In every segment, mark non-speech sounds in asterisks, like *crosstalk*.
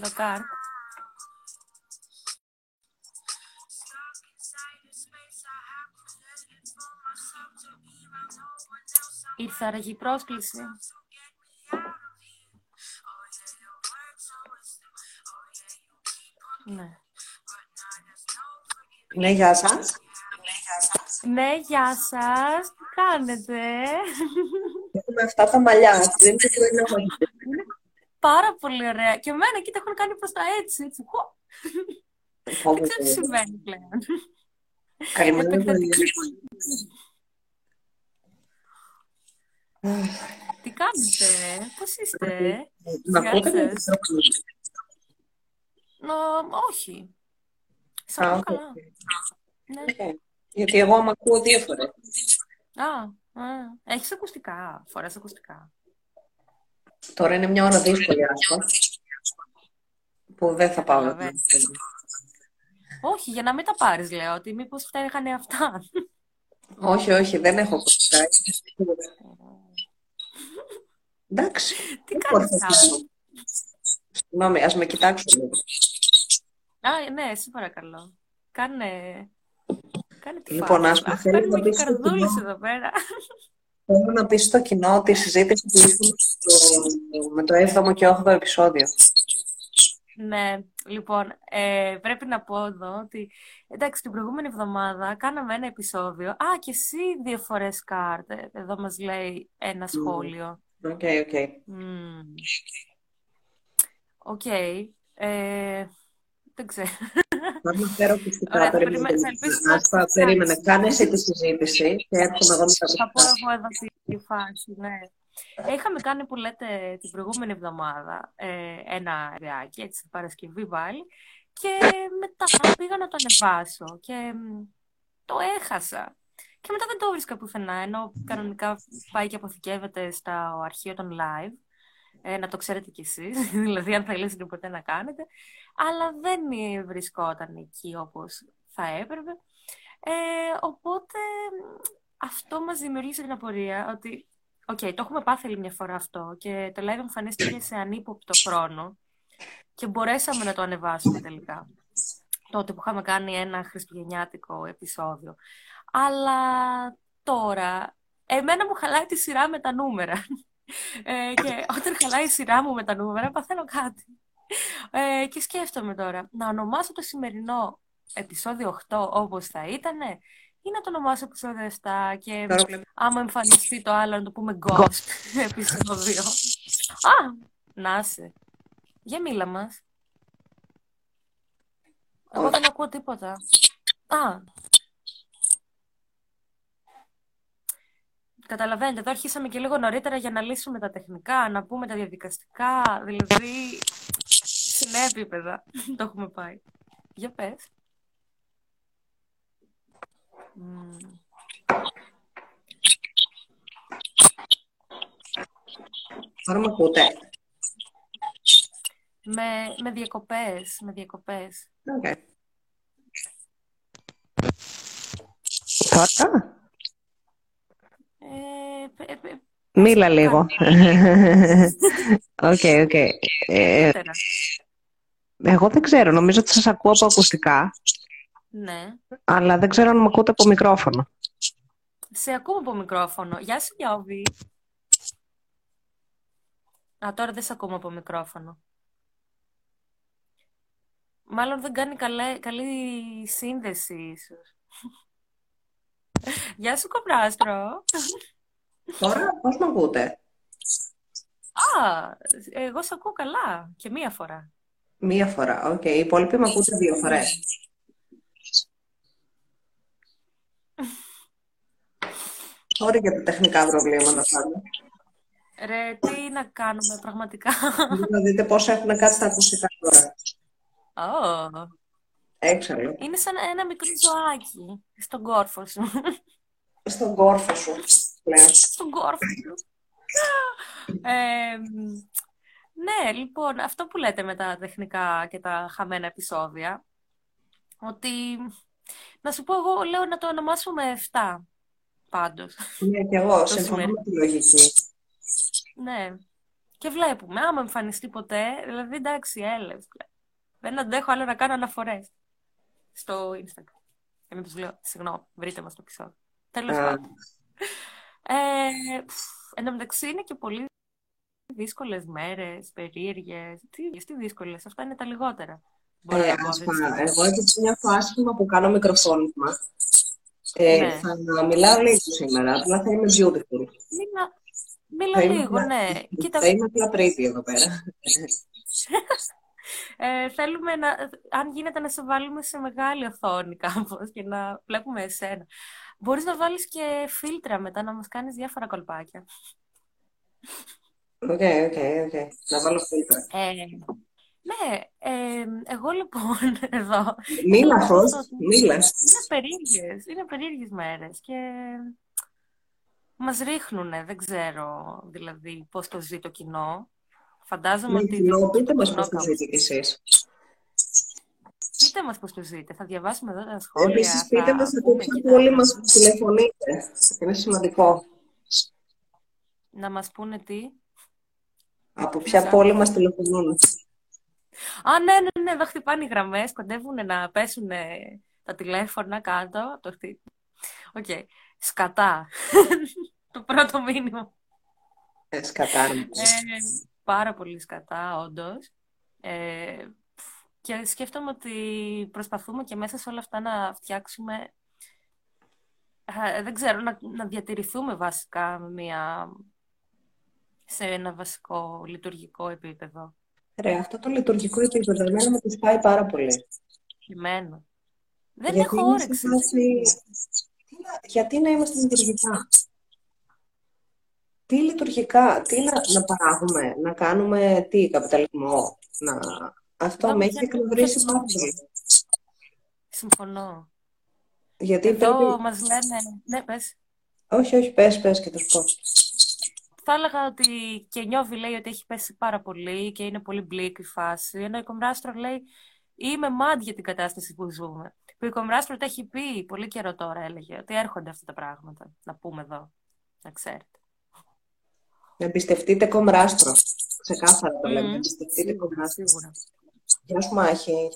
το κάρ. Ήρθε άραγε η πρόσκληση. Ναι. Ναι, γεια σας. Ναι, γεια σας. Τι κάνετε; Έχουμε αυτά τα μαλλιά. Δεν είναι το Είναι πάρα πολύ ωραία. Και εμένα, κοίτα, έχουν κάνει προς τα έτσι. έτσι. Χω. Δεν ξέρω τι συμβαίνει πλέον. Καλημέρα, Επεκτατική Τι κάνετε, πώς είστε. Μ' ακούτε Γεια με σας. τις Νο, όχι. Σ' Α, ακούω οκ. καλά. Ναι. Ναι, Γιατί εγώ μ' ακούω δύο φορές. Α, α, έχεις ακουστικά, φοράς ακουστικά. Τώρα είναι μια ώρα δύσκολη, άσπα, που δεν θα πάω. Καταλαβαίνω. Όχι, για να μην τα πάρεις, λέω, ότι μήπως φταίγανε αυτά. Όχι, όχι, δεν έχω ακουστικά. Εντάξει. Τι δεν κάνεις μπορώ να άλλο; κάνω. Συγγνώμη, ας με κοιτάξουν λίγο. Α, ναι, εσύ παρακαλώ. Κάνε, κάνε τη Λοιπόν, φάση. ας πούμε, Αχ, θέλεις κάνουμε να και πεις στο καρδούλες κοινό. εδώ πέρα. Θέλω να πεις στο κοινό τη συζήτηση που είχαμε στο- με το 7ο και 8ο επεισόδιο. Ναι, λοιπόν, ε, πρέπει να πω εδώ ότι εντάξει, την προηγούμενη εβδομάδα κάναμε ένα επεισόδιο. Α, και εσύ δύο φορές Καρτ. Εδώ μας λέει ένα σχόλιο. Ok, ok. Μμμ. Οκ. Ε, δεν ξέρω. Θα με φέρω ακουστικά. Ωραία, θα περίμενε. περιμέ- θα ελπίσω να Άσπα, τις περίμενε. ψάξεις. Κάνε εσύ τη συζήτηση και έρχομαι εγώ με τα Θα πω ακουστικά. εγώ εδώ τη φάση, ναι. Ε, Είχαμε κάνει που λέτε την προηγούμενη εβδομάδα ε, ένα live άκι, έτσι, την Παρασκευή πάλι, και μετά πήγα να το ανεβάσω και μ, το έχασα. Και μετά δεν το βρίσκα πουθενά, ενώ κανονικά πάει και αποθηκεύεται στο αρχείο των live. Ε, να το ξέρετε κι εσείς, *laughs* δηλαδή αν θέλετε ποτέ να κάνετε. Αλλά δεν βρισκόταν εκεί όπως θα έπρεπε. Ε, οπότε μ, αυτό μας δημιούργησε την απορία ότι Οκ, το έχουμε πάθει άλλη μια φορά αυτό και το live εμφανίστηκε σε ανύποπτο χρόνο και μπορέσαμε να το ανεβάσουμε τελικά. Τότε που είχαμε κάνει ένα χριστουγεννιάτικο επεισόδιο. Αλλά τώρα, εμένα μου χαλάει τη σειρά με τα νούμερα. Ε, και όταν χαλάει η σειρά μου με τα νούμερα, παθαίνω κάτι. Ε, και σκέφτομαι τώρα, να ονομάσω το σημερινό επεισόδιο 8 όπως θα ήτανε; Ή να το ονομάσω επεισόδιο 7 και Τώρα βλέπω. άμα εμφανιστεί το άλλο να το πούμε Ghost *laughs* επεισόδιο. Α, να είσαι. Για μίλα μας. Εγώ Όχι. δεν ακούω τίποτα. Α. Καταλαβαίνετε, εδώ αρχίσαμε και λίγο νωρίτερα για να λύσουμε τα τεχνικά, να πούμε τα διαδικαστικά, δηλαδή σε νέα επίπεδα το έχουμε πάει. Για πες. Μμμ. Τώρα με ακούτε. Με, με διακοπές, με διακοπές. Οκ. Τώρα. Ε, πε- πε- Μίλα λίγο. *laughs* Ok, ok. Ε, καλύτερα. Εγώ δεν ξέρω. Νομίζω ότι σας ακούω από ακουστικά, Ναι. αλλά δεν ξέρω αν με ακούτε από μικρόφωνο. Σε ακούμε από μικρόφωνο. Γεια σου, Γιώβη. Α, τώρα δεν σε ακούμε από μικρόφωνο. Μάλλον δεν κάνει καλέ, καλή σύνδεση, ίσως. *laughs* Γεια σου, κοπράστρο. Τώρα πώς με ακούτε; Α, εγώ σε ακούω καλά. Και μία φορά. Μία φορά. Οκ. Οι υπόλοιποι με ακούτε δύο φορές. Sorry για τα τεχνικά προβλήματα πάντα. Ρε, τι να κάνουμε πραγματικά. Να δείτε πόσο έχουν κάτσει τα ακουστικά τώρα. Ω, Έξαλλο. είναι σαν ένα μικρό ζωάκι στον κόρφο σου. Στον κόρφο σου. πλέον. στον κόρφο σου. Ε, ναι, λοιπόν, αυτό που λέτε με τα τεχνικά και τα χαμένα επεισόδια, ότι, να σου πω εγώ, λέω να το ονομάσουμε 7, πάντως. Ναι, και εγώ Το συμφωνώ σημαίνει. με τη λογική. Ναι. Και βλέπουμε, άμα εμφανιστεί ποτέ, δηλαδή εντάξει, έλευε. Δεν αντέχω άλλο να κάνω αναφορές στο Instagram. Και μην του λέω, συγγνώμη, βρείτε μας το επεισόδιο. Τέλος πάντων. Ε, εν τω μεταξύ είναι και πολύ δύσκολες μέρες, περίεργες. Τι, τι δύσκολες, αυτά είναι τα λιγότερα. Ε, εγώ έτσι νιώθω άσχημα που κάνω μικροφώνημα. Ε, ναι. Θα μιλάω λίγο σήμερα, απλά θα είμαι beautiful. Μίλα, μίλα λίγο, ναι. Κοίτα... Θα είμαι απλά pretty εδώ πέρα. ε, θέλουμε να, αν γίνεται να σε βάλουμε σε μεγάλη οθόνη κάπως και να βλέπουμε εσένα. Μπορείς να βάλεις και φίλτρα μετά, να μας κάνεις διάφορα κολπάκια. Ok, ok, ok. Να βάλω φίλτρα. Ε, ναι, ε, εγώ λοιπόν *laughs* εδώ... Μίλα, φως, μίλας. Είναι περίεργες, είναι περίεργες μέρες και μας ρίχνουνε, δεν ξέρω δηλαδή πώς το ζει το κοινό. Φαντάζομαι ότι... Κοινό, πείτε μας πώς το ζείτε κι εσείς. Πείτε μας πώς το ζείτε. Θα διαβάσουμε εδώ τα σχόλια. Επίσης, πείτε μας από ποια πόλη μας τηλεφωνείτε. Είναι σημαντικό. Να μας πούνε τι; Από ποια πόλη μας τηλεφωνούν. Α, ναι, ναι, ναι, εδώ χτυπάνε οι γραμμές, κοντεύουν να πέσουν τα τηλέφωνα κάτω. Το Okay. Σκατά. *laughs* το πρώτο μήνυμα. Ε, σκατά. Ε, πάρα πολύ σκατά, όντως. Ε, και σκέφτομαι ότι προσπαθούμε και μέσα σε όλα αυτά να φτιάξουμε, ε, δεν ξέρω, να, να διατηρηθούμε βασικά μια, σε ένα βασικό λειτουργικό επίπεδο. Ρε, αυτό το λειτουργικό επίπεδο εμένα με πάει πάρα πολύ. Κειμένο. Δεν Γιατί έχω όρεξη. Γιατί να είμαστε λειτουργικά; Τι λειτουργικά, τι να, να παράγουμε, να κάνουμε τι, καπιταλισμό, να... Αυτό με έχει εκνευρίσει πάρα πολύ. Συμφωνώ. Γιατί Εδώ πρέπει... μας λένε... Ναι, πες. Όχι, όχι, πες, πες και το πω. Θα έλεγα ότι και νιώβει λέει ότι έχει πέσει πάρα πολύ και είναι πολύ μπλικ η φάση, ενώ η Κομράστρο λέει είμαι μάντ για την κατάσταση που ζούμε. Που η Κομράστρο το έχει πει πολύ καιρό τώρα, έλεγε, ότι έρχονται αυτά τα πράγματα. Να πούμε εδώ, να ξέρετε. Να εμπιστευτείτε κομράστρο. Ξεκάθαρα το λέμε. Να εμπιστευτείτε κομράστρο. Γεια σου, Μάχη.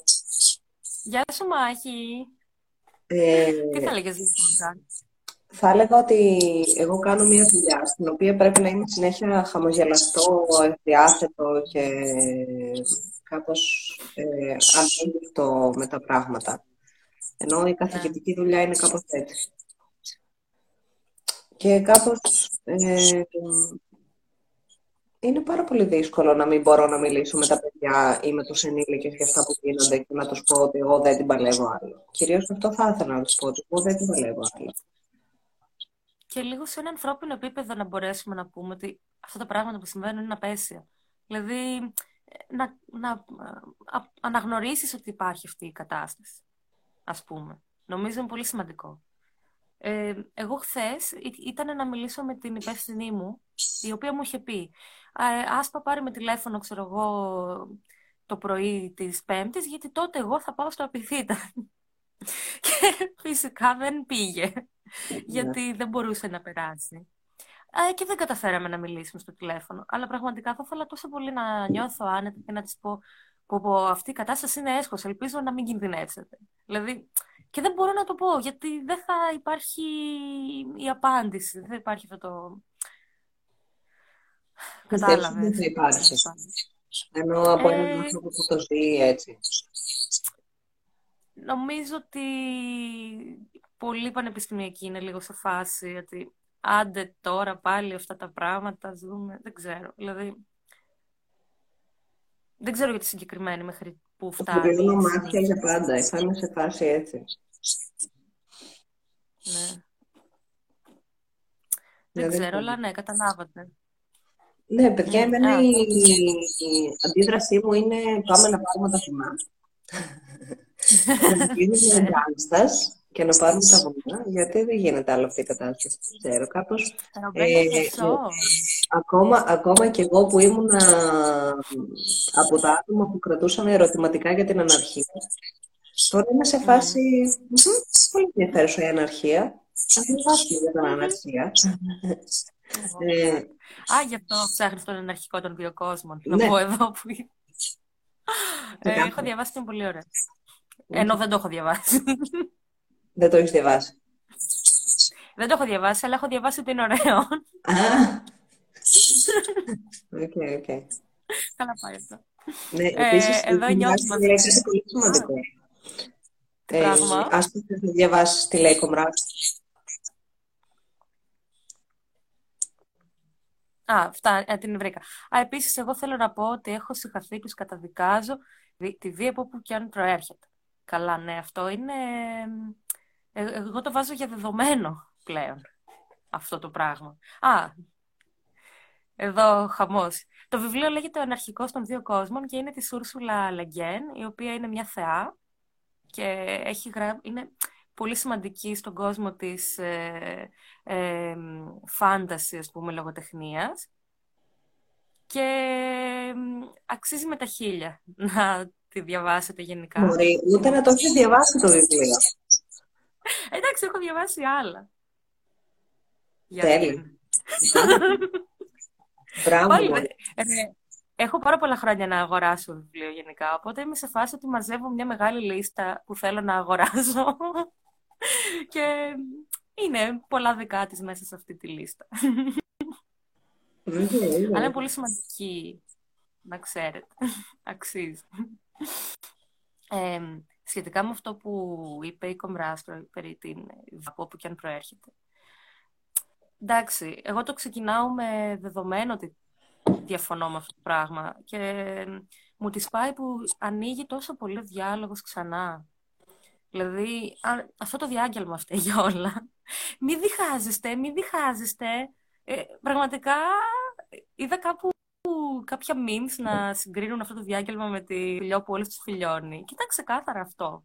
Γεια σου, Μάχη. Ε... Τι θα έλεγες λοιπόν, Θα έλεγα ότι εγώ κάνω μια δουλειά στην οποία πρέπει να είμαι συνέχεια χαμογελαστό, ευδιάθετο και κάπως ε, με τα πράγματα. Ενώ η καθηγητική δουλειά είναι κάπως έτσι. Και κάπως ε, είναι πάρα πολύ δύσκολο να μην μπορώ να μιλήσω με τα παιδιά ή με τους ενήλικες για αυτά που γίνονται και να τους πω ότι εγώ δεν την παλεύω άλλο. Κυρίως αυτό θα ήθελα να τους πω, ότι εγώ δεν την παλεύω άλλο. Και λίγο σε ένα ανθρώπινο επίπεδο να μπορέσουμε να πούμε ότι αυτά τα πράγματα που συμβαίνουν είναι απέσια. Δηλαδή, να, να αναγνωρίσεις ότι υπάρχει αυτή η κατάσταση, ας πούμε. Νομίζω είναι πολύ σημαντικό. Ε, εγώ χθες ήταν να μιλήσω με την υπεύθυνή μου, η οποία μου είχε πει Άσπα πάρει με τηλέφωνο, ξέρω εγώ, το πρωί της Πέμπτης, γιατί τότε εγώ θα πάω στο Απιθύτα. Και φυσικά δεν πήγε, ναι. γιατί δεν μπορούσε να περάσει. και δεν καταφέραμε να μιλήσουμε στο τηλέφωνο. Αλλά πραγματικά θα ήθελα τόσο πολύ να νιώθω άνετα και να της πω πω, αυτή η κατάσταση είναι έσχος, ελπίζω να μην κινδυνεύσετε. Δηλαδή, και δεν μπορώ να το πω, γιατί δεν θα υπάρχει η απάντηση, δεν θα υπάρχει αυτό το... Κατάλαβες. Δεν θα υπάρχει. Ενώ από έναν ε, άνθρωπο που το ζει έτσι. Νομίζω ότι πολλοί πανεπιστημιακοί είναι λίγο σε φάση ότι άντε τώρα πάλι αυτά τα πράγματα ζούμε, δεν ξέρω. Δηλαδή, δεν ξέρω για τη συγκεκριμένη μέχρι που φτάνει. Κλείνω μάτια για πάντα, θα είμαι σε φάση έτσι. Ναι. Δεν ξέρω, αλλά ναι, καταλάβατε. Ναι, παιδιά, ναι, εμένα η, η αντίδρασή μου είναι πάμε να πάρουμε τα βουνά. Να γίνουμε *laughs* γκάνστας και να πάρουμε τα βουνά, γιατί δεν γίνεται άλλο αυτή η κατάσταση. Δεν ξέρω, κάπως... Ε, ε, ακόμα, ακόμα και εγώ που ήμουν από τα άτομα που κρατούσαν ερωτηματικά για την αναρχία, τώρα είμαι σε φάση mm. πολύ ενδιαφέρουσα η αναρχία Ας διαβάσουμε για τον αναρχία. Ε, Α, γι' αυτό ψάχνεις τον αναρχικό των δύο κόσμων. Να Ναι. πω εδώ που είναι. Ε, έχω διαβάσει την πολύ ωραία. Ενώ δεν το έχω διαβάσει. Δεν το έχεις διαβάσει. δεν το έχω διαβάσει, αλλά έχω διαβάσει ότι είναι ωραίο. Α, οκ, οκ. Καλά πάει αυτό. Ναι, Ε, επίσης, εδώ η νιώθουμε διαβάση λέξη είναι πολύ σημαντικό. Τι Ε, πράγμα. Ας πούμε, θες να διαβάσεις τη λέει κομρά. Α, αυτά, ε, την βρήκα. Α, επίσης, εγώ θέλω να πω ότι έχω συγχαθεί και καταδικάζω δι- τη βία από όπου και αν προέρχεται. Καλά, ναι, αυτό είναι... ε, εγώ το βάζω για δεδομένο πλέον, αυτό το πράγμα. Α, εδώ χαμός. Το βιβλίο λέγεται «Ο αναρχικός των δύο κόσμων» και είναι της Ούρσουλα Λεγκέν, η οποία είναι μια θεά και έχει γρα... είναι πολύ σημαντική στον κόσμο της ε, ε, φάντασης, ας πούμε, λογοτεχνίας και μ, αξίζει με τα χίλια να τη διαβάσετε γενικά; Μπορεί, ούτε να το έχεις διαβάσει το βιβλίο. Εντάξει, έχω διαβάσει άλλα. Για Τέλεια. αυτήν. Μπράβο. Πάλι, μωρέ. ε, ε, έχω πάρα πολλά χρόνια να αγοράσω βιβλίο γενικά, οπότε είμαι σε φάση ότι μαζεύω μια μεγάλη λίστα που θέλω να αγοράσω *laughs* και είναι πολλά δικά της μέσα σε αυτή τη λίστα. Μμμ, είναι. Αλλά είναι πολύ σημαντική, να ξέρετε. Αξίζει. Ε, σχετικά με αυτό που είπε η Κομράστρο περί την από όπου και αν προέρχεται. Εντάξει, εγώ το ξεκινάω με δεδομένο ότι διαφωνώ με αυτό το πράγμα και μου τη πάει που ανοίγει τόσο πολύ ο διάλογος ξανά. Δηλαδή, α- αυτό το διάγγελμα φταίει για όλα. Μη διχάζεστε, μη διχάζεστε. Ε, πραγματικά είδα κάπου κάποια memes να συγκρίνουν αυτό το διάγγελμα με τη φιλιό που όλες τους φιλιώνει. Και ήταν ξεκάθαρα αυτό.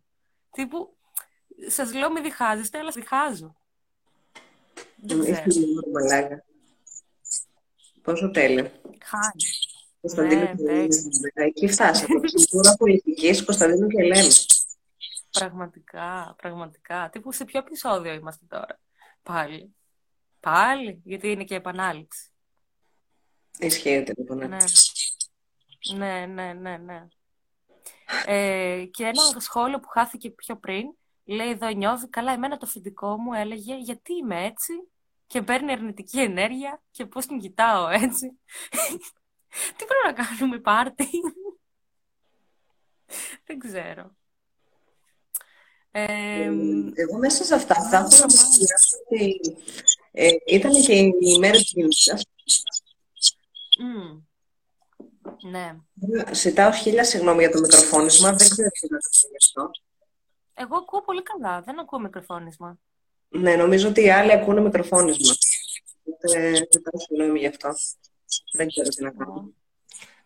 Τύπου, σας λέω μη διχάζεστε, αλλά σας διχάζω. Δεν ξέρω. Έχει λίγο μαλάκα. Πόσο τέλειο. Χάνει. Κωνσταντίνο Ναι, και Ελένη. εντάξει. Εκεί φτάσαμε. Κουλτούρα πολιτικής Κωνσταντίνου και Ελένη. Πραγματικά, πραγματικά. Τύπου σε ποιο επεισόδιο είμαστε τώρα; Πάλι. Πάλι, γιατί είναι και επανάληψη. Ισχύεται λοιπόν. Ναι. Ναι, ναι, ναι, ναι. Ε, και ένα σχόλιο που χάθηκε πιο πριν, λέει εδώ νιώθει καλά, εμένα το φοιτικό μου έλεγε γιατί είμαι έτσι και παίρνει αρνητική ενέργεια και πώς την κοιτάω έτσι. *laughs* Τι πρέπει να κάνουμε πάρτι; *laughs* Δεν ξέρω. Ε, Εγώ μέσα σε αυτά θα ήθελα να σχολιάσω ότι ε, ήταν και η μέρα της γυναίκας. Μ, ναι. Ζητάω χίλια συγγνώμη για το μικροφώνισμα, δεν ξέρω τι να κάνω γι' αυτό. Εγώ ακούω πολύ καλά, δεν ακούω μικροφώνισμα. Ναι, νομίζω ότι οι άλλοι ακούνε μικροφώνισμα. Οπότε ζητάω συγγνώμη γι' αυτό. Δεν ξέρω τι να κάνω.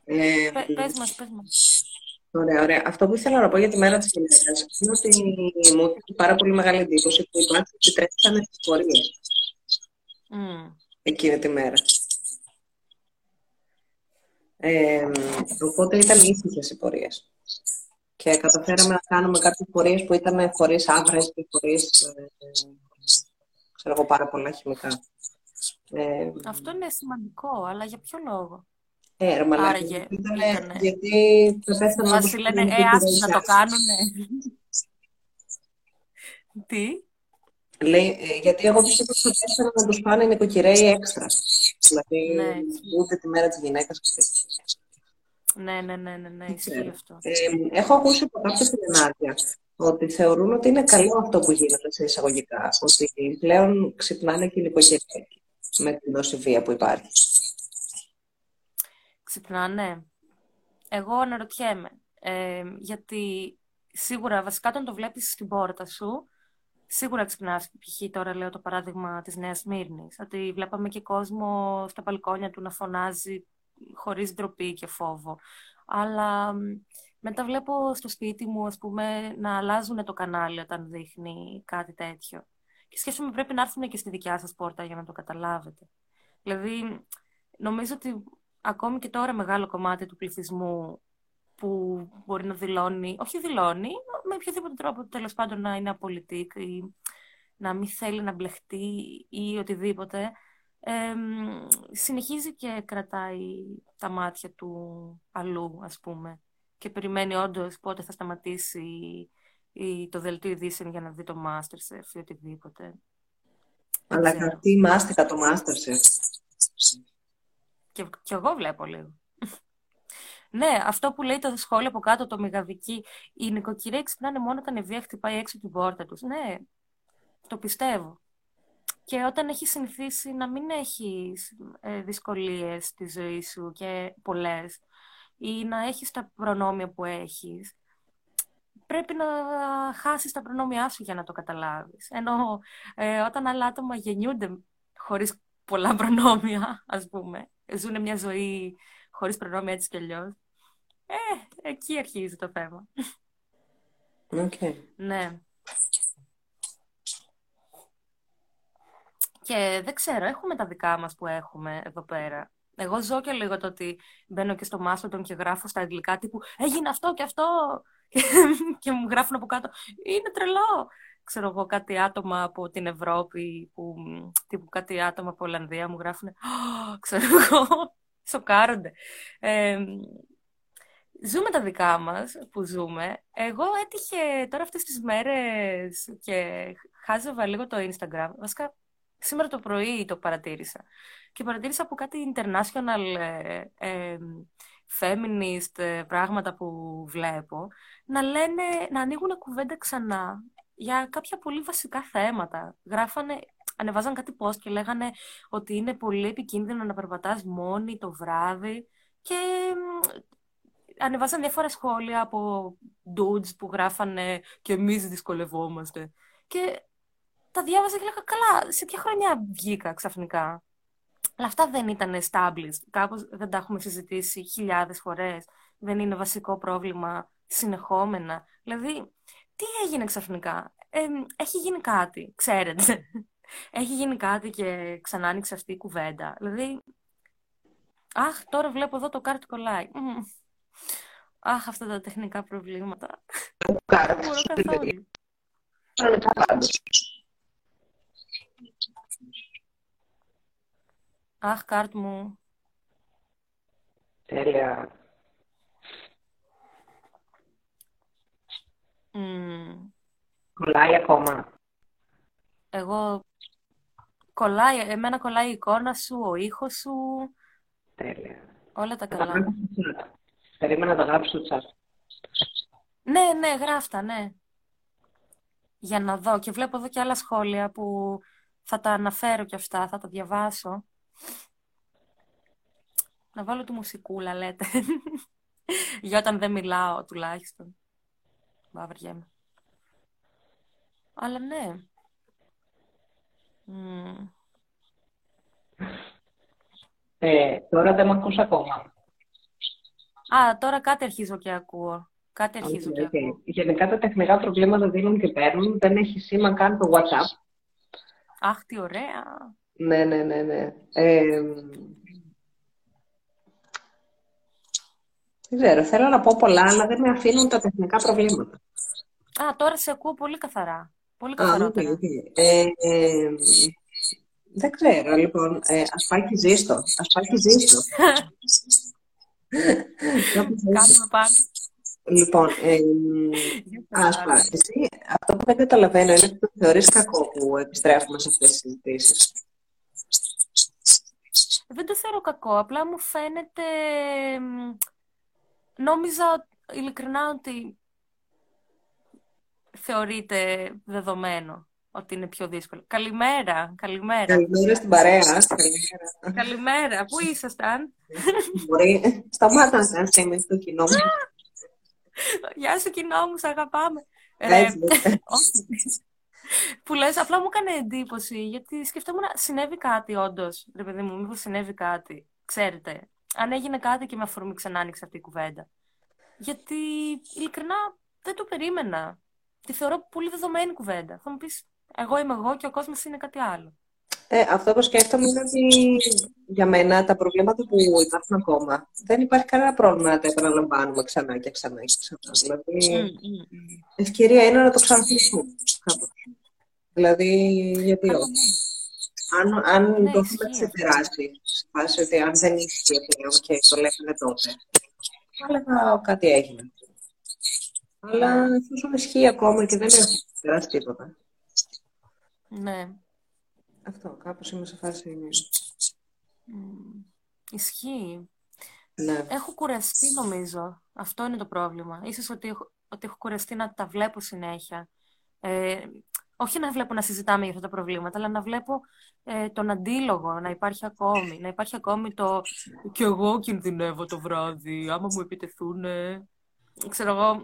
Ε, Πε- Πες μας, πες μας. Ωραία, ωραία. Αυτό που ήθελα να πω για τη μέρα της γυναίκας είναι ότι μου έκανε πάρα πολύ μεγάλη εντύπωση που οι μάτια επιτρέψαν τις πορείες Μ, εκείνη τη μέρα. Ε, οπότε ήταν ήσυχες οι πορείες. Και καταφέραμε να κάνουμε κάποιες πορείες που ήταν χωρίς άβρες και χωρίς, ε, ξέρω εγώ, πάρα πολλά χημικά. Ε, Αυτό είναι σημαντικό, αλλά για ποιο λόγο; ε, ρε μαλάκα, Άραγε, γιατί ήτανε- ήτανε. γιατί θα πέθανε Μας όπως λένε, ήταν ε, και άσε να το οι κάνουνε. Τι; Λέει, ε, γιατί εγώ πιστεύω ότι θα πέσανε να τους πάνε νοικοκυρέοι έξτρα. Δηλαδή, Ναι. ούτε τη μέρα της γυναίκας και τέτοια. Ναι, ναι, ναι, ναι, ναι, ισχύει αυτό. Ε, έχω ακούσει από κάποια φιλενάδια ότι θεωρούν ότι είναι καλό αυτό που γίνεται σε εισαγωγικά. Ότι πλέον ξυπνάνε και οι νοικοκυρέοι με την δόση βία που υπάρχει. Ξυπνάνε. Εγώ αναρωτιέμαι. Ε, γιατί σίγουρα, βασικά, όταν το βλέπεις στην πόρτα σου, σίγουρα ξυπνάς. Π.χ. τώρα λέω το παράδειγμα της Νέας Σμύρνης. Ότι βλέπαμε και κόσμο στα μπαλκόνια του να φωνάζει χωρίς ντροπή και φόβο. Αλλά μ, μετά βλέπω στο σπίτι μου, ας πούμε, να αλλάζουν το κανάλι όταν δείχνει κάτι τέτοιο. Και σκέφτομαι πρέπει να έρθουν και στη δικιά σας πόρτα για να το καταλάβετε. Δηλαδή, νομίζω ότι ακόμη και τώρα μεγάλο κομμάτι του πληθυσμού που μπορεί να δηλώνει, όχι δηλώνει, με οποιοδήποτε τρόπο τέλος πάντων να είναι απολυτικ ή να μην θέλει να μπλεχτεί ή οτιδήποτε, συνεχίζει και κρατάει τα μάτια του αλλού, ας πούμε. Και περιμένει όντως πότε θα σταματήσει ή το δελτίο ειδήσεων για να δει το Masterchef ή οτιδήποτε. Αλλά κρατεί μάστηκα το Masterchef. Και, και εγώ βλέπω λίγο. ναι, αυτό που λέει το σχόλιο από κάτω, το μεγαδική, η νοικοκυρία ξυπνάνε μόνο όταν η βία χτυπάει έξω την πόρτα τους. Ναι, το πιστεύω. Και όταν έχει συνηθίσει να μην έχει ε, δυσκολίες στη ζωή σου και πολλές, ή να έχεις τα προνόμια που έχεις, πρέπει να χάσεις τα προνόμια σου για να το καταλάβεις. Ενώ ε, όταν άλλα άτομα γεννιούνται χωρίς πολλά προνόμια, ας πούμε, ζουν μια ζωή χωρίς προνόμια έτσι κι αλλιώς, ε, εκεί αρχίζει το θέμα. Okay. Ναι. Και δεν ξέρω, έχουμε τα δικά μας που έχουμε εδώ πέρα. Εγώ ζω και λίγο το ότι μπαίνω και στο Μάστοντον και γράφω στα αγγλικά τύπου «Έγινε αυτό και αυτό» *laughs* και μου γράφουν από κάτω «Είναι τρελό» ξέρω εγώ, κάτι άτομα από την Ευρώπη, που, τύπου κάτι άτομα από Ολλανδία μου γράφουν, ξέρω εγώ, σοκάρονται. Ε, ζούμε τα δικά μας που ζούμε. Εγώ έτυχε τώρα αυτές τις μέρες και χάζευα λίγο το Instagram. Βασικά, σήμερα το πρωί το παρατήρησα. Και παρατήρησα από κάτι international ε, ε, feminist ε, πράγματα που βλέπω, να λένε, να ανοίγουν κουβέντα ξανά για κάποια πολύ βασικά θέματα. Γράφανε, ανεβάζαν κάτι post και λέγανε ότι είναι πολύ επικίνδυνο να περπατάς μόνη το βράδυ και ανεβάζαν διάφορα σχόλια από dudes που γράφανε και εμείς δυσκολευόμαστε. Και τα διάβαζα και λέγα καλά, σε ποια χρονιά βγήκα ξαφνικά. Αλλά αυτά δεν ήταν established. Κάπως δεν τα έχουμε συζητήσει χιλιάδες φορές. Δεν είναι βασικό πρόβλημα συνεχόμενα. Δηλαδή, τι έγινε ξαφνικά; Ε, έχει γίνει κάτι, ξέρετε. *laughs* Έχει γίνει κάτι και ξανά άνοιξε αυτή η κουβέντα. Δηλαδή, αχ, τώρα βλέπω εδώ το κάρτ κολλάει. Αχ, αυτά τα τεχνικά προβλήματα. Δεν μπορώ καθόλου. Αχ, κάρτ μου. Τέλεια. Κολλάει ακόμα. Εγώ... Κολλάει, εμένα κολλάει η εικόνα σου, ο ήχος σου. Τέλεια. Όλα τα καλά. Περίμενα να τα γράψω στο chat. Ναι, ναι, γράφτα, ναι. Για να δω. Και βλέπω εδώ και άλλα σχόλια που θα τα αναφέρω και αυτά, θα τα διαβάσω. Να βάλω τη μουσικούλα, λέτε. *laughs* Για όταν δεν μιλάω, τουλάχιστον. Βαβριέμαι. Αλλά ναι. Ε, τώρα δεν με ακούς ακόμα. Α, τώρα κάτι αρχίζω και ακούω. Κάτι αρχίζω okay, και okay. ακούω. Γενικά τα τεχνικά προβλήματα δίνουν και παίρνουν. Δεν έχει σήμα καν το WhatsApp. Αχ, τι ωραία. Ναι, ναι, ναι, ναι. Ε, δεν ξέρω, θέλω να πω πολλά, αλλά δεν με αφήνουν τα τεχνικά προβλήματα. Α, τώρα σε ακούω πολύ καθαρά. Πολύ καθαρά. okay, okay. Ε, ε, δεν ξέρω, λοιπόν. Ε, ασπάκι ζήστο. Ασπάκι ζήστο. *laughs* Κάνουμε πάνω. Λοιπόν, ε, Άσπα, εσύ αυτό που δεν καταλαβαίνω είναι ότι το θεωρείς κακό που επιστρέφουμε σε αυτές τις συζητήσεις. Δεν το θεωρώ κακό, απλά μου φαίνεται... Νόμιζα ειλικρινά ότι θεωρείται δεδομένο ότι είναι πιο δύσκολο. Καλημέρα, καλημέρα. Καλημέρα στην παρέα. Καλημέρα. καλημέρα. Πού ήσασταν; Μπορεί. Σταμάτα να είμαι στο κοινό μου. Γεια σου κοινό μου, σε αγαπάμε. Ε, που λες, απλά μου έκανε εντύπωση, γιατί σκεφτόμουν συνέβη κάτι όντως. Ρε παιδί μου, μήπως συνέβη κάτι. Ξέρετε, αν έγινε κάτι και με αφορμή ξανά άνοιξε αυτή η κουβέντα. Γιατί ειλικρινά δεν το περίμενα. Τη θεωρώ πολύ δεδομένη κουβέντα. Θα μου πεις, εγώ είμαι εγώ και ο κόσμος είναι κάτι άλλο. Ε, αυτό που σκέφτομαι είναι ότι για μένα τα προβλήματα που υπάρχουν ακόμα δεν υπάρχει κανένα πρόβλημα να τα επαναλαμβάνουμε ξανά και ξανά και ξανά. Δηλαδή, mm, mm, mm. ευκαιρία είναι να το ξαναθυμηθούμε. Δηλαδή, γιατί Καλά, όχι. ναι. Αν, αν Ναι, το έχουμε ισχύει αυτό. ξεπεράσει, σε φάση ότι αν δεν ίσχυε πλέον και το λέγανε τότε, θα έλεγα κάτι έγινε. Αλλά Ναι. εφόσον ισχύει ακόμα και δεν έχουμε ξεπεράσει τίποτα. Ναι. Αυτό, κάπως είμαι σε φάση... Μμ. Ισχύει. Ναι. Έχω κουραστεί νομίζω. Αυτό είναι το πρόβλημα. Ίσως ότι έχω, ότι έχω κουραστεί να τα βλέπω συνέχεια. Ε, όχι να βλέπω να συζητάμε για αυτά τα προβλήματα, αλλά να βλέπω ε, τον αντίλογο να υπάρχει ακόμη. Να υπάρχει ακόμη το «Κι εγώ κινδυνεύω το βράδυ, άμα μου επιτεθούν...» Ξέρω εγώ,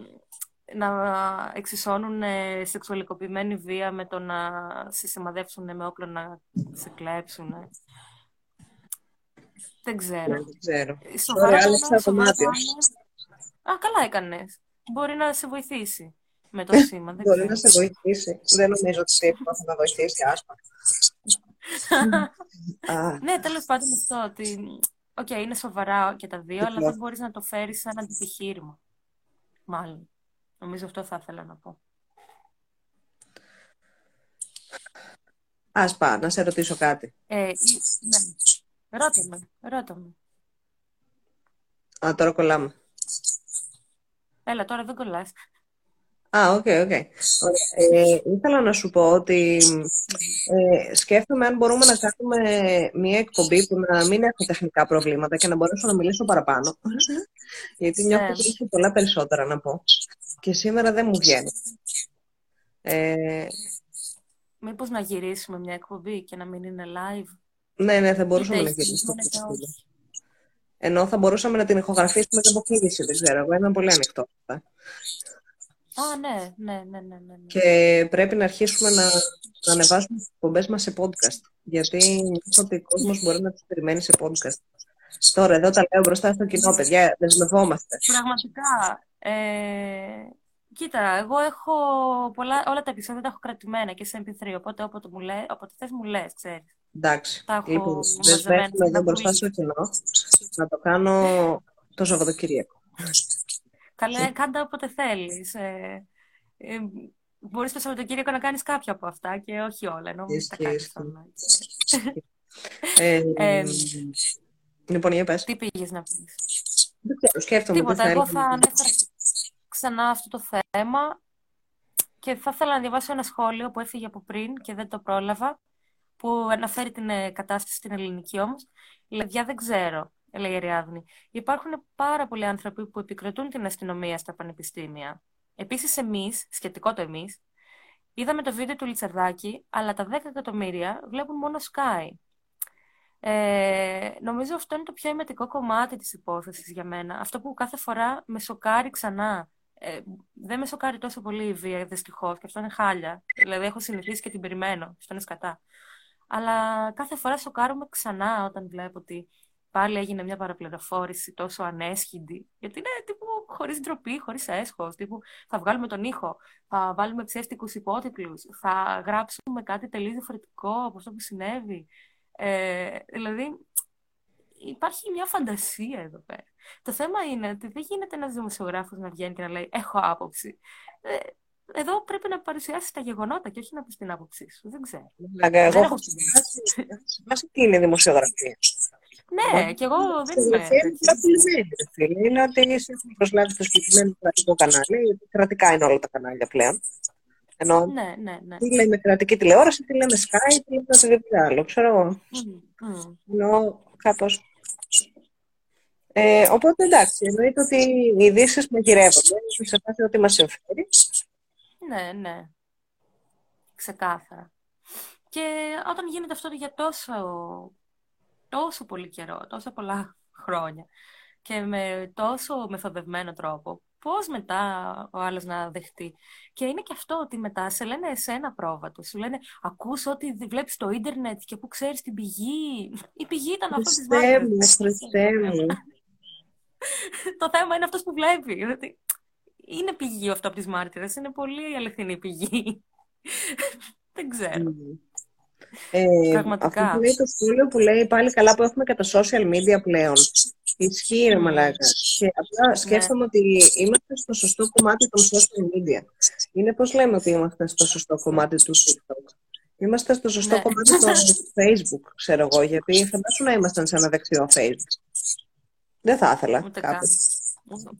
να εξισώνουν ε, σεξουαλικοποιημένη βία με το να σε σημαδεύσουν με όπλο να σε κλέψουν. Δεν ξέρω. Δεν ξέρω. Σοβαρά Sorry, το άλλαξα εννοώ, σοβαρά δωμάτιο. το εννοώ. Α, καλά έκανες. Μπορεί να σε βοηθήσει με το σήμα, δεν Μπορεί να ξέρω. σε βοηθήσει. Δεν νομίζω ότι τίποτα θα με βοηθήσει, Άσπα. *laughs* Α, ναι, τέλος πάντων αυτό ότι, οκ, είναι σοβαρά και τα δύο, αλλά λοιπόν. δεν μπορείς να το φέρεις σαν αντιπιχείρημα. Μάλλον. Νομίζω αυτό θα ήθελα να πω. Άσπα, να σε ρωτήσω κάτι. Ε, ή- ναι. Ρώτα με, ρώτα με. Α, τώρα κολλάμε. Έλα, τώρα δεν κολλάς. Α, OK, OK. Ωραία. Ε, ήθελα να σου πω ότι ε, σκέφτομαι αν μπορούμε να κάνουμε μια εκπομπή που να μην έχω τεχνικά προβλήματα και να μπορέσω να μιλήσω παραπάνω. Γιατί νιώθω Ναι. ότι έχω πολλά περισσότερα να πω. Και σήμερα δεν μου βγαίνει. Ε, Μήπως να γυρίσουμε μια εκπομπή και να μην είναι live; ναι, ναι, θα Είτε μπορούσαμε να έχει γυρίσουμε. είτε όχι. Ενώ θα μπορούσαμε να την ηχογραφήσουμε και από κλείδιση, δεν ξέρω. Εγώ είμαι πολύ ανοιχτό. Αυτά. Α, ναι, ναι, ναι, ναι, ναι. ναι. Και πρέπει να αρχίσουμε να, να ανεβάζουμε τις εκπομπές μας σε podcast. Γιατί νιώθω ότι ο κόσμος μπορεί να τις περιμένει σε podcast. Τώρα, εδώ τα λέω μπροστά στο κοινό, παιδιά, δεσμευόμαστε. Πραγματικά. Ε, κοίτα, εγώ έχω πολλά, όλα τα επεισόδια τα έχω κρατημένα και σε MP3, οπότε όποτε, μου λέ, όποτε θες μου λες, ξέρεις. Εντάξει. Τα έχω Λοιπόν, μαζεμένα δεσμεύομαι σε εδώ ένα μπροστά πουλί. στο κοινό να το κάνω το Σαββατοκύριακο. Καλέ, κάντα όποτε θέλεις. Ε, ε, μπορείς το Σαββατοκύριακο να κάνεις κάποια από αυτά και όχι όλα, ενώ μην τα Ισχύει, κάνεις ισχύει. όλα. *laughs* Ε, Ε, λοιπόν, για πες. τι πήγες να πεις; Δεν ξέρω, σκέφτομαι τι Τίποτα, θα εγώ έλεγα. θα ανέφερα ξανά αυτό το θέμα και θα ήθελα να διαβάσω ένα σχόλιο που έφυγε από πριν και δεν το πρόλαβα, που αναφέρει την ε, κατάσταση στην ελληνική όμως. Λεδιά δεν ξέρω, λέει η Αριάδνη. Υπάρχουν πάρα πολλοί άνθρωποι που επικροτούν την αστυνομία στα πανεπιστήμια. Επίσης εμείς, σχετικό το εμείς, είδαμε το βίντεο του Λιτσαρδάκη, αλλά τα 10 εκατομμύρια βλέπουν μόνο Sky. Ε, νομίζω αυτό είναι το πιο εμετικό κομμάτι της υπόθεσης για μένα. Αυτό που κάθε φορά με σοκάρει ξανά. Ε, δεν με σοκάρει τόσο πολύ η βία, δυστυχώς, και αυτό είναι χάλια. Δηλαδή, έχω συνηθίσει και την περιμένω. Αυτό είναι σκατά. Αλλά κάθε φορά σοκάρομαι ξανά όταν βλέπω ότι πάλι έγινε μια παραπληροφόρηση τόσο ανέσχυντη. Γιατί είναι τύπου χωρίς ντροπή, χωρίς έσχος. Τύπου θα βγάλουμε τον ήχο, θα βάλουμε ψεύτικους υπότιτλους, θα γράψουμε κάτι τελείως διαφορετικό από αυτό που συνέβη. Ε, δηλαδή, υπάρχει μια φαντασία εδώ πέρα. Το θέμα είναι ότι δεν γίνεται ένας δημοσιογράφος να βγαίνει και να λέει Έχω άποψη. Ε, εδώ πρέπει να παρουσιάσεις τα γεγονότα και όχι να πεις την άποψή σου. Δεν ξέρω. Μαλάκα, εγώ Δεν έχω έχω ξεχάσει τι είναι δημοσιογραφία. Ναι, και εγώ δεν είμαι. Δημοσιογραφία είναι τέτοια. απλά πουλημένη, ρε φίλε. Είναι ότι σε έχουν προσλάβει στο συγκεκριμένο κρατικό κανάλι, γιατί κρατικά είναι όλα τα κανάλια πλέον. Ενώ Ναι, ναι, ναι. τι λέμε κρατική τηλεόραση, τι λέμε Sky, τι λέμε οτιδήποτε άλλο. Ξέρω εγώ. Μμ, μμ. Ενώ κάπως... Ε, οπότε εντάξει, εννοείται ότι οι ειδήσεις μαγειρεύονται σε φάση ότι μας συμφέρει. Ναι, ναι. Ξεκάθαρα. Και όταν γίνεται αυτό για τόσο, τόσο πολύ καιρό, τόσο πολλά χρόνια και με τόσο μεθοδευμένο τρόπο, πώς μετά ο άλλος να δεχτεί. Και είναι και αυτό ότι μετά σε λένε εσένα πρόβατο. Σου λένε ακούς ότι δι- βλέπεις το ίντερνετ και που ξέρεις την πηγή. Η πηγή ήταν αυτός της Χριστέ μάρτυρας. μου, Εντάξει, Χριστέ μου. Το θέμα είναι αυτός που βλέπει. ότι είναι πηγή αυτό από τις μάρτυρες. Είναι πολύ αληθινή πηγή. *laughs* Δεν ξέρω. Ε, αυτό Πραγματικά. που λέει το σχόλιο που λέει πάλι καλά που έχουμε και τα social media πλέον. Ισχύει ρε Μμ. μαλάκα. Και απλά Ναι. σκέφτομαι ότι είμαστε στο σωστό κομμάτι των social media. Είναι πώς λέμε ότι είμαστε στο σωστό κομμάτι του TikTok. Είμαστε στο σωστό Ναι. κομμάτι στο Facebook, ξέρω εγώ, γιατί φαντάσου να ήμασταν σε ένα δεξιό Facebook. Δεν θα ήθελα Ούτε καν. κάποτε. Ούτε,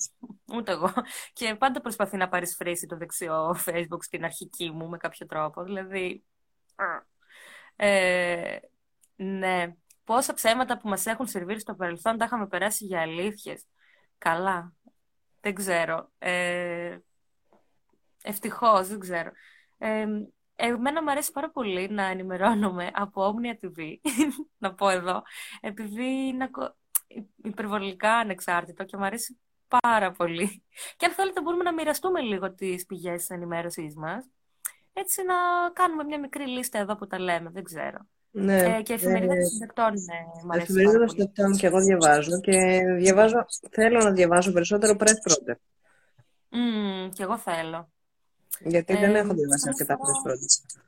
ούτε εγώ. Και πάντα προσπαθεί να παρισφρήσει το δεξιό Facebook στην αρχική μου με κάποιο τρόπο. Δηλαδή. Α. Ε, ναι. Πόσα ψέματα που μας έχουν σερβίρει στο παρελθόν τα είχαμε περάσει για αλήθειες. Καλά. Δεν ξέρω. Ε, ευτυχώς, δεν ξέρω. Ε, εμένα μου αρέσει πάρα πολύ να ενημερώνομαι από Omnia TV, *laughs* να πω εδώ, επειδή είναι ακο- υπερβολικά ανεξάρτητο και μου αρέσει πάρα πολύ. Και αν θέλετε μπορούμε να μοιραστούμε λίγο τις πηγές της ενημέρωσής μας. Έτσι να κάνουμε μια μικρή λίστα εδώ που τα λέμε, δεν ξέρω. Ναι. Ε, και η εφημερίδα Ε, των συντακτών ε, μου αρέσει Εφημερίδα πάρα των πολύ. Συντακτών και εγώ διαβάζω και διαβάζω, θέλω να διαβάζω περισσότερο press project. Μμμ, και εγώ θέλω. Γιατί δεν Ε, έχω διαβάσει θα αρκετά πω- press project.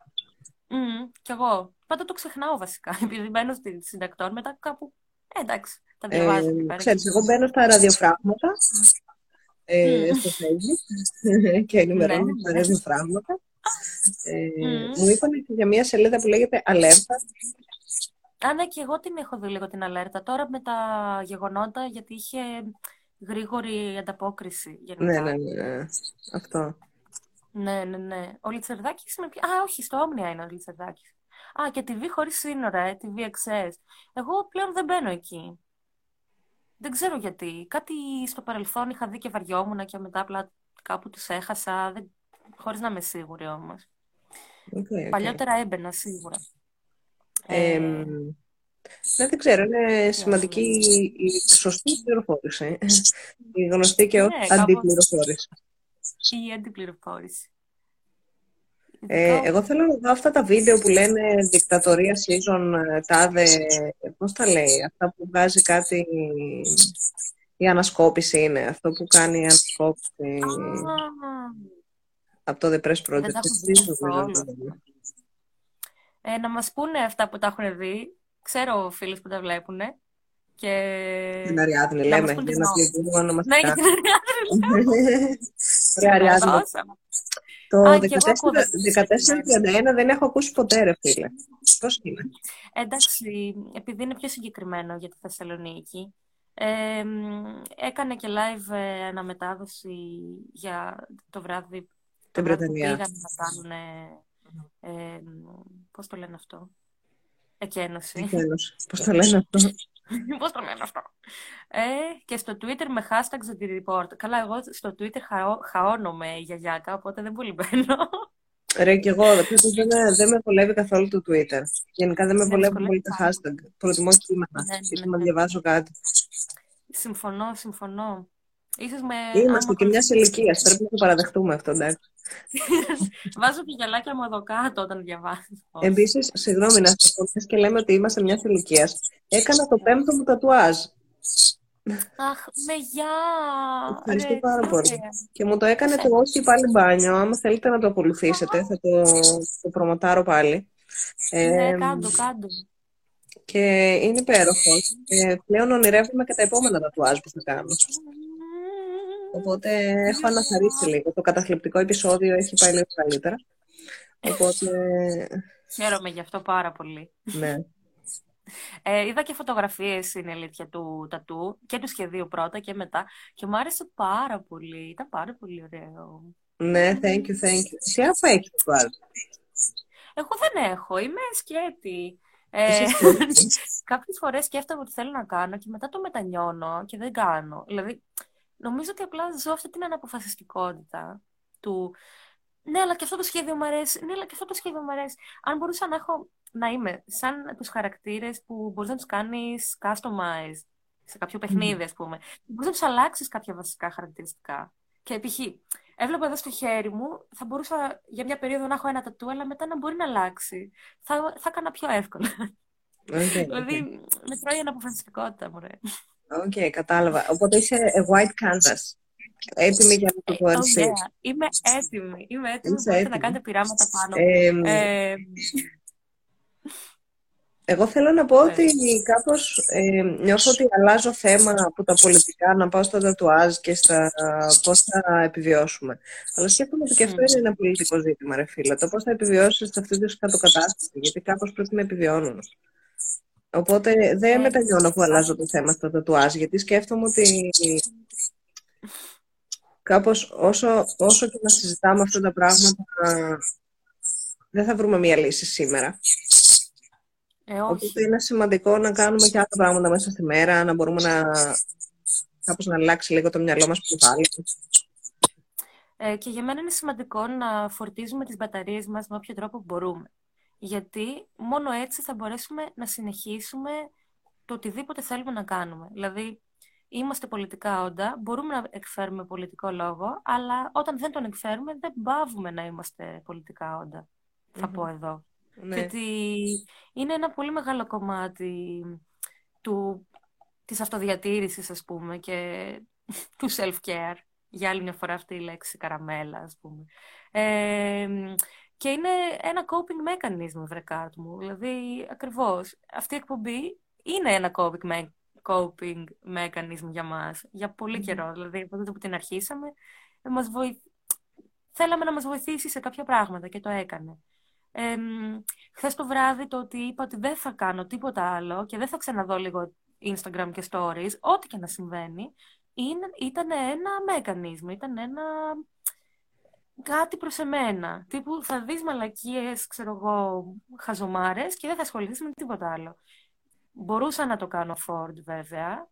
Μμμ, κι εγώ. Πάντα το ξεχνάω βασικά, *laughs* επειδή μπαίνω στη συντακτών, μετά κάπου, ε, εντάξει, τα διαβάζω εκεί Ε, πέρα. ξέρεις, εγώ μπαίνω στα ραδιοφράγματα ε, Μμ. στο Facebook *laughs* και Ναι, ενημερώνω τα ναι. ραδιοφράγματα. Ε, Μμ. μου είπαν και για μια σελίδα που λέγεται Alerta. Α, ναι, και εγώ την έχω δει λίγο την αλέρτα. Τώρα με τα γεγονότα, γιατί είχε γρήγορη ανταπόκριση Ναι, γενικά. ναι, ναι. Αυτό. Ναι, ναι, ναι. Ο Λιτσερδάκης είναι πια... Α, όχι, στο Omnia είναι ο Λιτσερδάκης. Α, και TV χωρίς σύνορα, ε, TV Access. Εγώ πλέον δεν μπαίνω εκεί. Δεν ξέρω γιατί. Κάτι στο παρελθόν είχα δει και βαριόμουν και μετά απλά κάπου τους έχασα, δεν... χωρίς να είμαι σίγουρη όμως. OK, OK. Παλιότερα έμπαινα σίγουρα. Ε, Ε, ναι, δεν ξέρω, είναι σημαντική η σωστή πληροφόρηση. Η γνωστή και ως Ναι, κάπως αντιπληροφόρηση. η αντιπληροφόρηση. Ε, Ειδικά εγώ θέλω να δω αυτά τα βίντεο που λένε δικτατορία season ε, τάδε, πώς τα λέει, αυτά που βγάζει κάτι, η ανασκόπηση είναι, αυτό που κάνει η ανασκόπηση Α, από το The Press Project. δεν τα έχω Τι δει νομίζω να καθόλου. δω. Ε, να μας πούνε αυτά που τα έχουν δει. Ξέρω φίλους που τα βλέπουν. Και Την Αριάδνη να μας λέμε, πούν τη για να γνώμη. την πούμε Ναι, ονομαστικά. για την Αριάδνη *laughs* Ωραία, Αριάδνη. Δώσαμε. Το Α, και εγώ ακούω 1431 δεν έχω ακούσει ποτέ, ρε φίλε. Πώς είναι; Εντάξει, επειδή είναι πιο συγκεκριμένο για τη Θεσσαλονίκη, ε, μ, έκανε και live ε, αναμετάδοση για το βράδυ, το Την βράδυ που Βρετανία. πήγαν να κάνουν, ε, πώς το λένε αυτό, εκένωση. Τέλος. Πώς το λένε αυτό. *laughs* Πώς το λένε αυτό. Ε, και στο Twitter με hashtag the report. Καλά, εγώ στο Twitter χαώ, χαώνομαι γιαγιάκα, οπότε δεν πολύ μπαίνω. Ρε και εγώ, τότε δεν, με- δεν με βολεύει καθόλου το Twitter. Γενικά δεν με Με βολεύουν δυσκολεύει πολύ τα πάρα hashtag. Προτιμώ κείμενα. Ναι, Ίσως ναι, να ναι. διαβάζω κάτι. Συμφωνώ, συμφωνώ. Ίσως με... Είμαστε άμα και μιας ακολουθήσεις- ηλικίας. Πρέπει να το παραδεχτούμε αυτό, εντάξει. *laughs* Βάζω και γυαλάκια μου εδώ κάτω όταν διαβάζω. Επίσης, συγγνώμη να σας πω, μιας και λέμε ότι είμαστε μιας ηλικίας. Έκανα το πέμπτο μου τατουάζ. Αχ, με γεια! Ευχαριστώ Ρε, πάρα πολύ. τέλεια. Και μου το έκανε το όχι πάλι μπάνιο. Άμα θέλετε να το ακολουθήσετε, θα το, το προμοτάρω πάλι. Ε, Ναι, κάντο, κάντο. και είναι υπέροχος. Και πλέον ονειρεύομαι και τα επόμενα τατουάζ που θα κάνω. Οπότε έχω αναθαρρύνσει λίγο. Το καταθλιπτικό επεισόδιο έχει πάει λίγο καλύτερα. Οπότε, Χαίρομαι γι' αυτό πάρα πολύ. ναι. Ε, είδα και φωτογραφίες, είναι η αλήθεια, του τατού και του σχεδίου πρώτα και μετά και μου άρεσε πάρα πολύ. Ήταν πάρα πολύ ωραίο. Ναι, thank you, thank you. Τι άφα έχει τατουάζ. Εγώ δεν έχω, είμαι σκέτη. Ε, Είσαι σκέτη. *laughs* κάποιες φορές σκέφτομαι ότι θέλω να κάνω και μετά το μετανιώνω και δεν κάνω. Δηλαδή, νομίζω ότι απλά ζω αυτή την αναποφασιστικότητα του ναι, αλλά και αυτό το σχέδιο μου αρέσει. Ναι, αλλά και αυτό το σχέδιο μου αρέσει. Αν μπορούσα να έχω, να είμαι σαν τους χαρακτήρες που μπορείς να τους κάνεις customize σε κάποιο παιχνίδι, ας πούμε. Μπορείς να τους αλλάξεις κάποια βασικά χαρακτηριστικά. Και π.χ. έβλεπα εδώ στο χέρι μου, θα μπορούσα για μια περίοδο να έχω ένα τατού, αλλά μετά να μπορεί να αλλάξει. Θα, θα έκανα πιο εύκολα. Okay, *laughs* δηλαδή, με τρώει η αναποφασιστικότητα, μωρέ. Οκ, κατάλαβα. Οπότε είσαι a white canvas. Έτοιμη για να το Oh, κορυφθεί. yeah. Είμαι έτοιμη. Είμαι έτοιμη. Είσαι Μπορείτε έτοιμη. να κάνετε πειράματα πάνω. Ε, Ε, Εγώ θέλω να πω ότι κάπως ε, νιώθω ότι αλλάζω θέμα από τα πολιτικά να πάω στα τατουάζ και στα πώς θα επιβιώσουμε. Αλλά σκέφτομαι ότι και αυτό είναι ένα πολιτικό ζήτημα, ρε φίλε. Το πώς θα επιβιώσεις σε αυτή τη σκατοκατάσταση, γιατί κάπως πρέπει να επιβιώνουν. Οπότε δεν ναι. μετανιώνω που αλλάζω το θέμα στα τατουάζ, γιατί σκέφτομαι ότι κάπως όσο, όσο και να συζητάμε αυτά τα πράγματα δεν θα βρούμε μία λύση σήμερα. Ε, όχι. Οπότε είναι σημαντικό να κάνουμε και άλλα πράγματα μέσα στη μέρα, να μπορούμε να κάπως να αλλάξει λίγο το μυαλό μας που πάλι. Ε, και για μένα είναι σημαντικό να φορτίζουμε τις μπαταρίες μας με όποιο τρόπο μπορούμε. Γιατί μόνο έτσι θα μπορέσουμε να συνεχίσουμε το οτιδήποτε θέλουμε να κάνουμε. Δηλαδή, είμαστε πολιτικά όντα, μπορούμε να εκφέρουμε πολιτικό λόγο, αλλά όταν δεν τον εκφέρουμε, δεν πάβουμε να είμαστε πολιτικά θα πω εδώ. Ναι. Γιατί είναι ένα πολύ μεγάλο κομμάτι του, της αυτοδιατήρησης, ας πούμε, και *laughs* του self-care. Για άλλη μια φορά αυτή η λέξη καραμέλα, ας πούμε. Και είναι ένα coping mechanism, βρε μου. Δηλαδή, ακριβώς, αυτή η εκπομπή είναι ένα coping, coping mechanism για μας, για πολύ καιρό. Δηλαδή, από τότε που την αρχίσαμε, μας θέλαμε να μας βοηθήσει σε κάποια πράγματα και το έκανε. Ε, Χθες το βράδυ το ότι είπα ότι δεν θα κάνω τίποτα άλλο και δεν θα ξαναδώ λίγο Instagram και stories, ό,τι και να συμβαίνει, είναι, ήταν ένα μέκανισμό, ήταν ένα κάτι προς εμένα. Τύπου θα δεις μαλακίες, ξέρω εγώ, χαζομάρες και δεν θα ασχοληθείς με τίποτα άλλο. Μπορούσα να το κάνω afford βέβαια,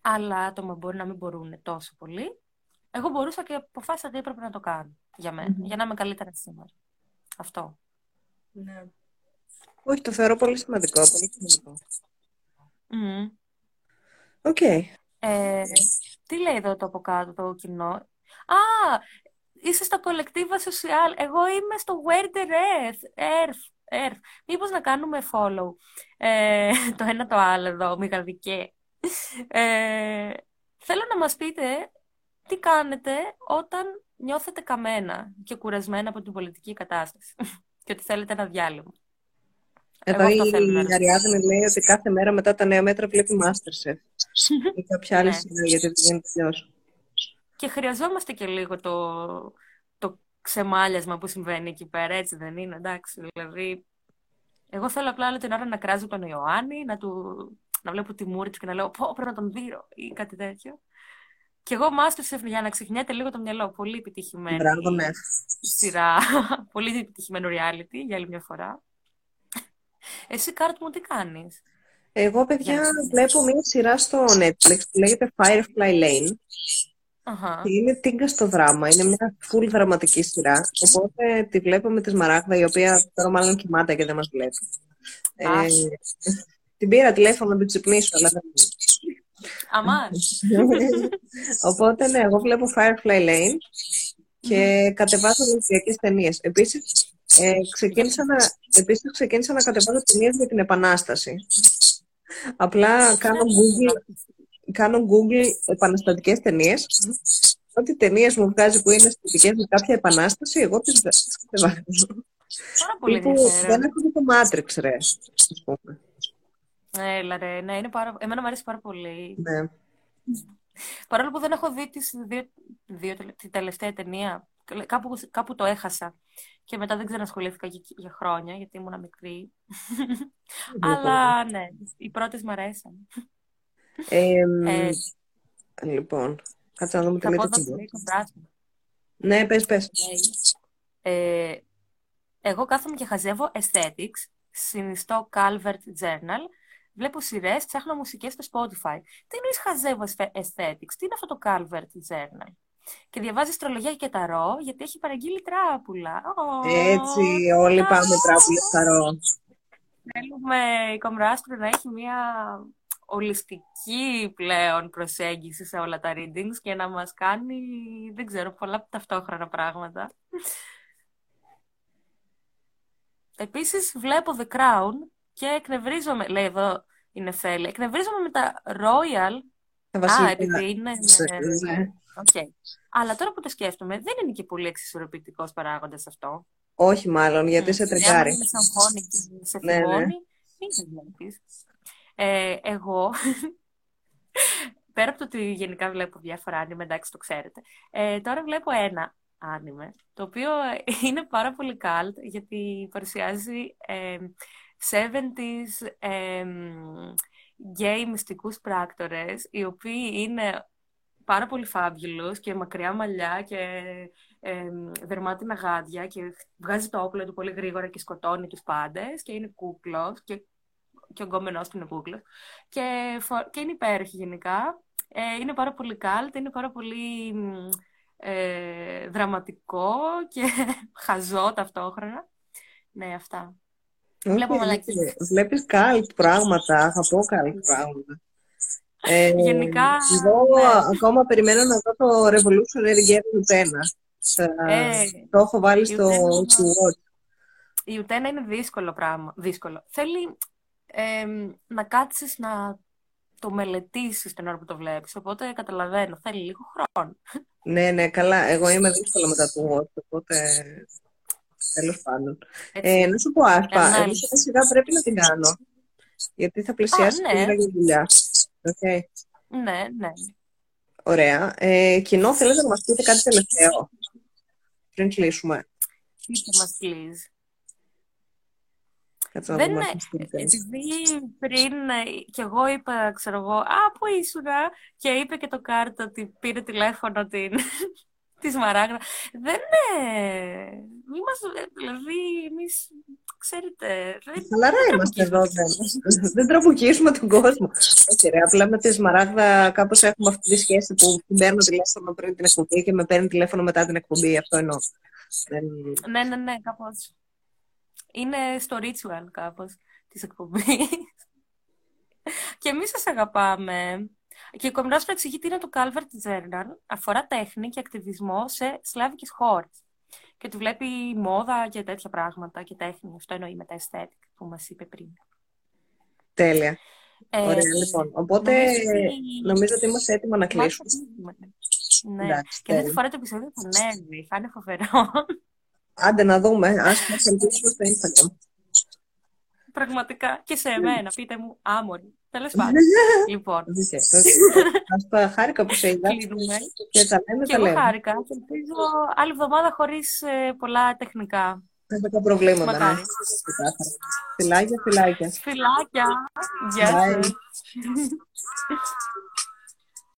αλλά άτομα μπορεί να μην μπορούν τόσο πολύ. Εγώ μπορούσα και αποφάσισα ότι έπρεπε να το κάνω για μένα, για να είμαι καλύτερα σήμερα. Αυτό. Ναι. Όχι, το θεωρώ πολύ σημαντικό. Πολύ σημαντικό. Οκ. Ε, τι λέει εδώ το από κάτω το κοινό; Α, είσαι στο Collectiva Social. Εγώ είμαι στο Where the Earth. Earth. Earth. Μήπως να κάνουμε follow. Ε, *laughs* το ένα το άλλο εδώ, μηγαδικέ. Ε, θέλω να μας πείτε τι κάνετε όταν νιώθετε καμένα και κουρασμένα από την πολιτική κατάσταση *laughs* και ότι θέλετε ένα διάλειμμα. Εδώ η Αριάδνη λέει ότι κάθε μέρα μετά τα νέα μέτρα βλέπει Masterchef *laughs* ή κάποια άλλη ναι. γιατί δεν είναι τελειώσει. Και χρειαζόμαστε και λίγο το, το ξεμάλιασμα που συμβαίνει εκεί πέρα, έτσι δεν είναι, εντάξει. Δηλαδή, εγώ θέλω απλά όλη την ώρα να κράζω τον Ιωάννη, να, του, να βλέπω τη μούρη του και να λέω πω πρέπει να τον δει ή κάτι τέτοιο. Και εγώ Masterchef για να ξεχνιέται λίγο το μυαλό. Πολύ επιτυχημένη Μπράβο, ναι. σειρά. *laughs* Πολύ επιτυχημένο reality για άλλη μια φορά. Εσύ, Κάρτ μου, τι κάνεις; Εγώ, παιδιά, βλέπω μια σειρά στο Netflix που λέγεται Firefly Lane. Uh Και είναι τίγκα στο δράμα. Είναι μια full δραματική σειρά. Οπότε τη βλέπω με της Σμαράγδα, η οποία τώρα μάλλον κοιμάται και δεν μας βλέπει. Ε, την πήρα τηλέφωνο να την ξυπνήσω, αλλά δεν Αμάν. *laughs* Οπότε, ναι, εγώ βλέπω Firefly Lane και κατεβάζω λογιακές ταινίες. Επίσης, ε, ξεκίνησα, να, επίσης, ξεκίνησα να κατεβάζω ταινίες για την Επανάσταση. Απλά κάνω Google, κάνω Google επαναστατικές ταινίες. Ό,τι ταινίες μου βγάζει που είναι σχετικέ με κάποια επανάσταση, εγώ τις κατεβάζω. Πάρα πολύ ενδιαφέρον. Δεν έχω δει το Matrix, ρε, ας πούμε. Έλα ρε, ναι, είναι πάρα... εμένα μου αρέσει πάρα πολύ. Ναι. Παρόλο που δεν έχω δει τις δύο, δύο, τη τελευταία ταινία, κάπου, κάπου το έχασα. Και μετά δεν ξανασχολήθηκα για, για χρόνια, γιατί ήμουν μικρή. Αλλά ναι, οι πρώτες μου αρέσαν. Ε, ε, λοιπόν, κάτσε να δούμε τι λέει Ναι, πες, πες. Ναι. Ε, εγώ κάθομαι και χαζεύω aesthetics, συνιστώ Calvert Journal, βλέπω σειρές, ψάχνω μουσικές στο Spotify. Τι εννοείς χαζεύω aesthetics, τι είναι αυτό το Calvert Journal; Και διαβάζει αστρολογία και ταρό, γιατί έχει παραγγείλει τράπουλα. Έτσι, όλοι πάμε τράπουλα ταρό. Θέλουμε η Κομράστρο να έχει μια ολιστική πλέον προσέγγιση σε όλα τα readings και να μας κάνει, δεν ξέρω, πολλά ταυτόχρονα πράγματα. Επίσης βλέπω The Crown και εκνευρίζομαι, λέει εδώ η Νεφέλη, εκνευρίζομαι με τα Royal. Α, επειδή είναι... Ναι. Okay. Αλλά τώρα που το σκέφτομαι, δεν είναι και πολύ εξισορροπητικός παράγοντας αυτό. Όχι μάλλον, γιατί σε τριγάρει. Αν σε αγχώνει και σε θυμώνει, ναι, ναι. Δεν βλέπεις. Ε, εγώ, *laughs* πέρα από το ότι γενικά βλέπω διάφορα άνιμε, εντάξει το ξέρετε, ε, τώρα βλέπω ένα άνιμε, το οποίο *laughs* είναι πάρα πολύ cult, γιατί παρουσιάζει ε, 70s ε, γκέι μυστικούς πράκτορες, οι οποίοι είναι πάρα πολύ fabulous και μακριά μαλλιά και ε, δερμάτινα γάντια και βγάζει το όπλο του πολύ γρήγορα και σκοτώνει τους πάντες και είναι κούκλος και, και ο γκόμενός του είναι κούκλος και, και είναι υπέροχη γενικά. Ε, είναι πάρα πολύ cult, είναι πάρα πολύ ε, δραματικό και *laughs* χαζό ταυτόχρονα. Ναι, αυτά. Βλέπω Βλέπεις cult πράγματα, θα πω cult πράγματα. Ε, Γενικά... Εγώ ναι. ακόμα περιμένω να δω το Revolutionary Girl 1. Ε, το έχω βάλει στο watch. Η Ουτένα είναι δύσκολο πράγμα. Δύσκολο. Θέλει ε, να κάτσεις να το μελετήσεις την ώρα που το βλέπεις. Οπότε καταλαβαίνω, θέλει λίγο χρόνο. Ναι, ναι, καλά. Εγώ είμαι δύσκολο μετά το watch, οπότε τέλος πάντων. Ε, να σου πω, Άσπα, εγώ σε σιγά πρέπει να την κάνω. Γιατί θα πλησιάσει ναι. την ναι. δουλειά. Okay. Ναι, ναι. Ωραία. Ε, κοινό, θέλετε να μας πείτε κάτι τελευταίο πριν κλείσουμε; Πείτε μας, please. Δεν είναι, επειδή πριν κι εγώ είπα, ξέρω εγώ, α, πού ήσουνα, και είπε και το κάρτα ότι πήρε τηλέφωνο την, *laughs* της Σμαράγδα. Δεν είναι. Είμαστε, δηλαδή, εμείς, ξέρετε. Χαλαρά είμαστε εδώ. Δεν, δεν τραβουκίσουμε τον κόσμο. Όχι, ρε, απλά με τη Σμαράγδα κάπως έχουμε αυτή τη σχέση που την παίρνω τηλέφωνο πριν την εκπομπή και με παίρνει τηλέφωνο μετά την εκπομπή. Αυτό εννοώ. Ναι, ναι, ναι, κάπως. Είναι στο ritual κάπως της εκπομπής. *laughs* και εμείς σας αγαπάμε. Και ο Κομινός εξηγεί τι είναι το Calvert Journal. Αφορά τέχνη και ακτιβισμό σε σλάβικες χώρες. Και του βλέπει μόδα και τέτοια πράγματα και τέχνη. Αυτό εννοεί με τα aesthetic που μας είπε πριν. Τέλεια. Ε, Ωραία, λοιπόν. Οπότε νομίζω ότι είμαστε έτοιμοι να κλείσουμε. Ναι. Εντάξει, και αυτή τη φορά το επεισόδιο θα ανέβει. Θα είναι φοβερό. Άντε να δούμε. Ας μας ελπίσουμε στο Instagram. Πραγματικά. Και σε εμένα. Πείτε μου άμορφη. Τέλος πάντων. λοιπόν. Α χάρηκα που σε είδα. Και τα λέμε, και εγώ χάρηκα. Και ελπίζω άλλη εβδομάδα χωρίς ε, πολλά τεχνικά. Δεν τα προβλήματα. Ναι. Φιλάκια, φιλάκια. Φιλάκια. Γεια σας. *laughs*